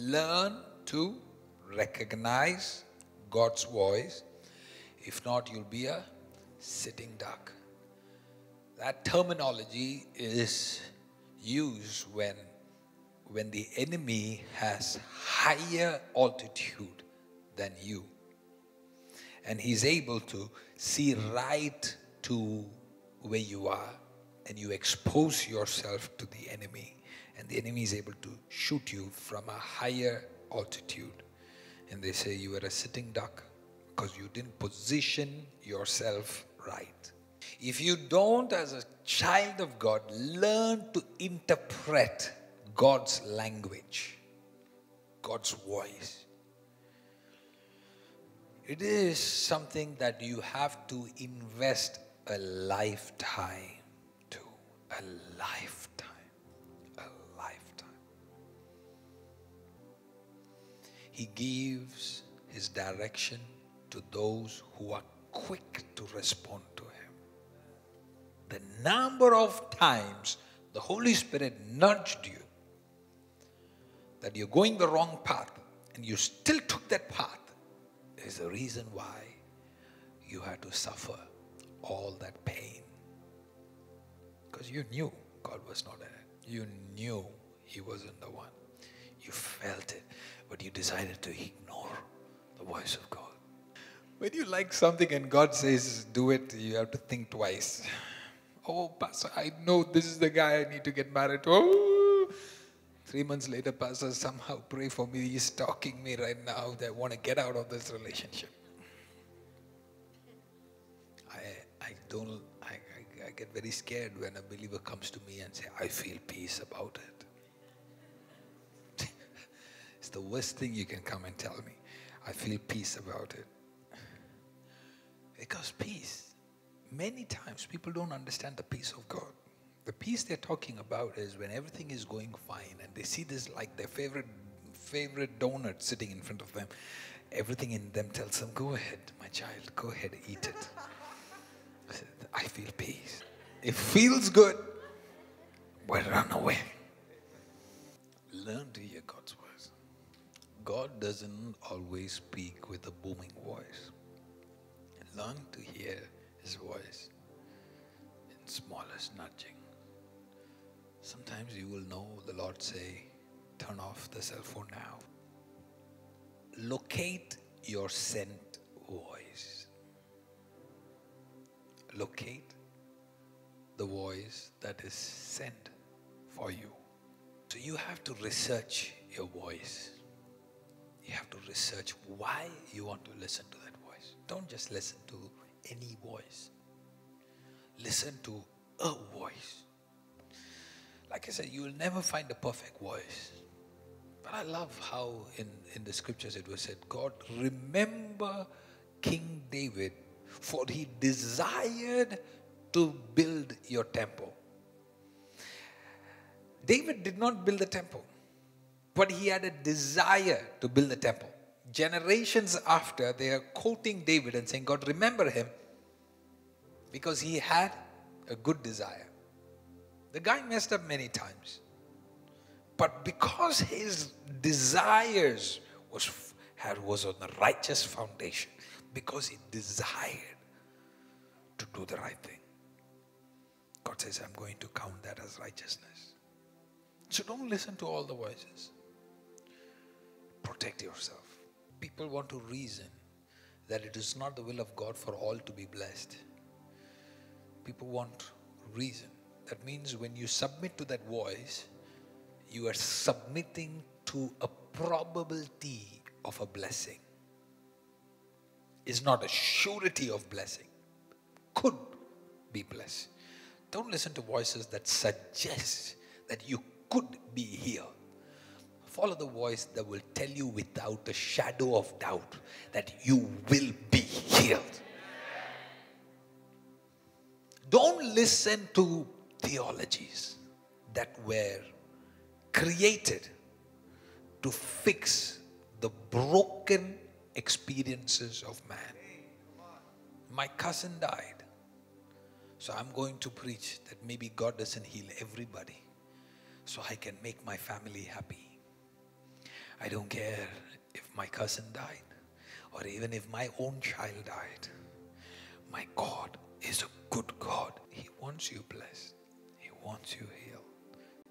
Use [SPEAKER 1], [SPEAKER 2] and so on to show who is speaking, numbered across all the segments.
[SPEAKER 1] Learn to recognize God's voice. If not, you'll be a sitting duck. That terminology is used when, when the enemy has higher altitude than you. And he's able to see right to where you are, and you expose yourself to the enemy. And the enemy is able to shoot you from a higher altitude. And they say you were a sitting duck because you didn't position yourself right. If you don't, as a child of God, learn to interpret God's language, God's voice, it is something that you have to invest a lifetime to. A lifetime. He gives his direction to those who are quick to respond to him. The number of times the Holy Spirit nudged you that you're going the wrong path and you still took that path is the reason why you had to suffer all that pain. Because you knew God was not in it. You knew He wasn't the one. You felt it, but you decided to ignore the voice of God. When you like something and God says, do it, you have to think twice. Oh, Pastor, I know this is the guy I need to get married to. Oh. Three months later, Pastor, somehow pray for me. He's stalking me right now. They want to get out of this relationship. I, I don't, I, I, I get very scared when a believer comes to me and say, I feel peace about it. it's the worst thing you can come and tell me. I feel peace about it. Because peace, many times people don't understand the peace of God. The peace they're talking about is when everything is going fine and they see this like their favorite favorite donut sitting in front of them. Everything in them tells them, Go ahead, my child, go ahead, eat it. I feel peace. It feels good, but run away. Learn to hear God's voice. God doesn't always speak with a booming voice. Learn to hear His voice in smallest nudging. Sometimes you will know the Lord say, turn off the cell phone now. Locate your sent voice. Locate the voice that is sent for you. So you have to research your voice. You have to research why you want to listen to that voice. Don't just listen to any voice. Listen to a voice. Like I said, you will never find a perfect voice. But I love how in, in the scriptures it was said, God, remember King David, for he desired to build your temple. David did not build the temple, but he had a desire to build the temple. Generations after, they are quoting David and saying, God, remember him because he had a good desire. The guy messed up many times. But because his desires was, had, was on the righteous foundation, because he desired to do the right thing, God says, I'm going to count that as righteousness. So don't listen to all the voices. Protect yourself. People want to reason that it is not the will of God for all to be blessed. People want reason that means when you submit to that voice, you are submitting to a probability of a blessing. It's not a surety of blessing. Could be blessed. Don't listen to voices that suggest that you could be healed. Follow the voice that will tell you without a shadow of doubt that you will be healed. Don't listen to theologies that were created to fix the broken experiences of man. My cousin died. So I'm going to preach that maybe God doesn't heal everybody. So I can make my family happy. I don't care if my cousin died or even if my own child died. My God is a good God. He wants you blessed, He wants you healed.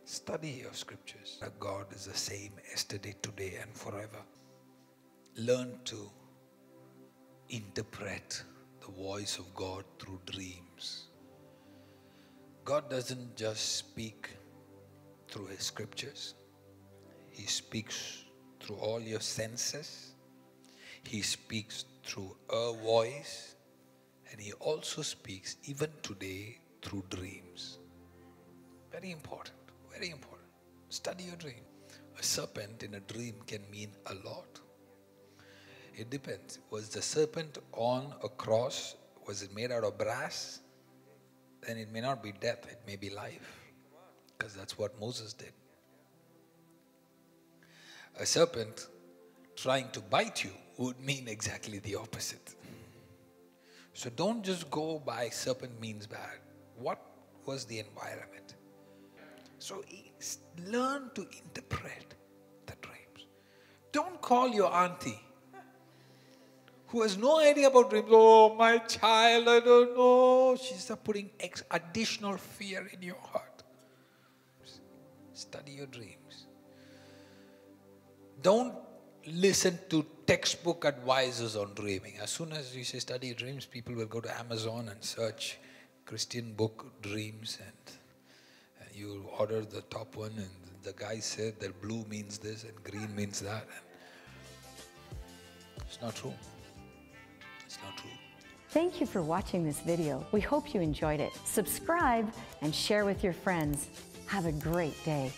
[SPEAKER 1] Study your scriptures. That God is the same yesterday, today, and forever. Learn to interpret the voice of God through dreams. God doesn't just speak through His scriptures, He speaks through all your senses, He speaks through a voice, and He also speaks, even today, through dreams. Very important, very important. Study your dream. A serpent in a dream can mean a lot. It depends. Was the serpent on a cross? Was it made out of brass? Then it may not be death, it may be life. Because that's what Moses did. A serpent trying to bite you would mean exactly the opposite. So don't just go by serpent means bad. What was the environment? So learn to interpret the dreams. Don't call your auntie who has no idea about dreams. Oh, my child, I don't know. She's putting additional fear in your heart. Study your dreams. Don't listen to textbook advisors on dreaming. As soon as you say study dreams, people will go to Amazon and search Christian book dreams and, you order the top one and the guy said that blue means this and green means that. It's not true. It's not true.
[SPEAKER 2] Thank you for watching this video. We hope you enjoyed it. Subscribe and share with your friends. Have a great day.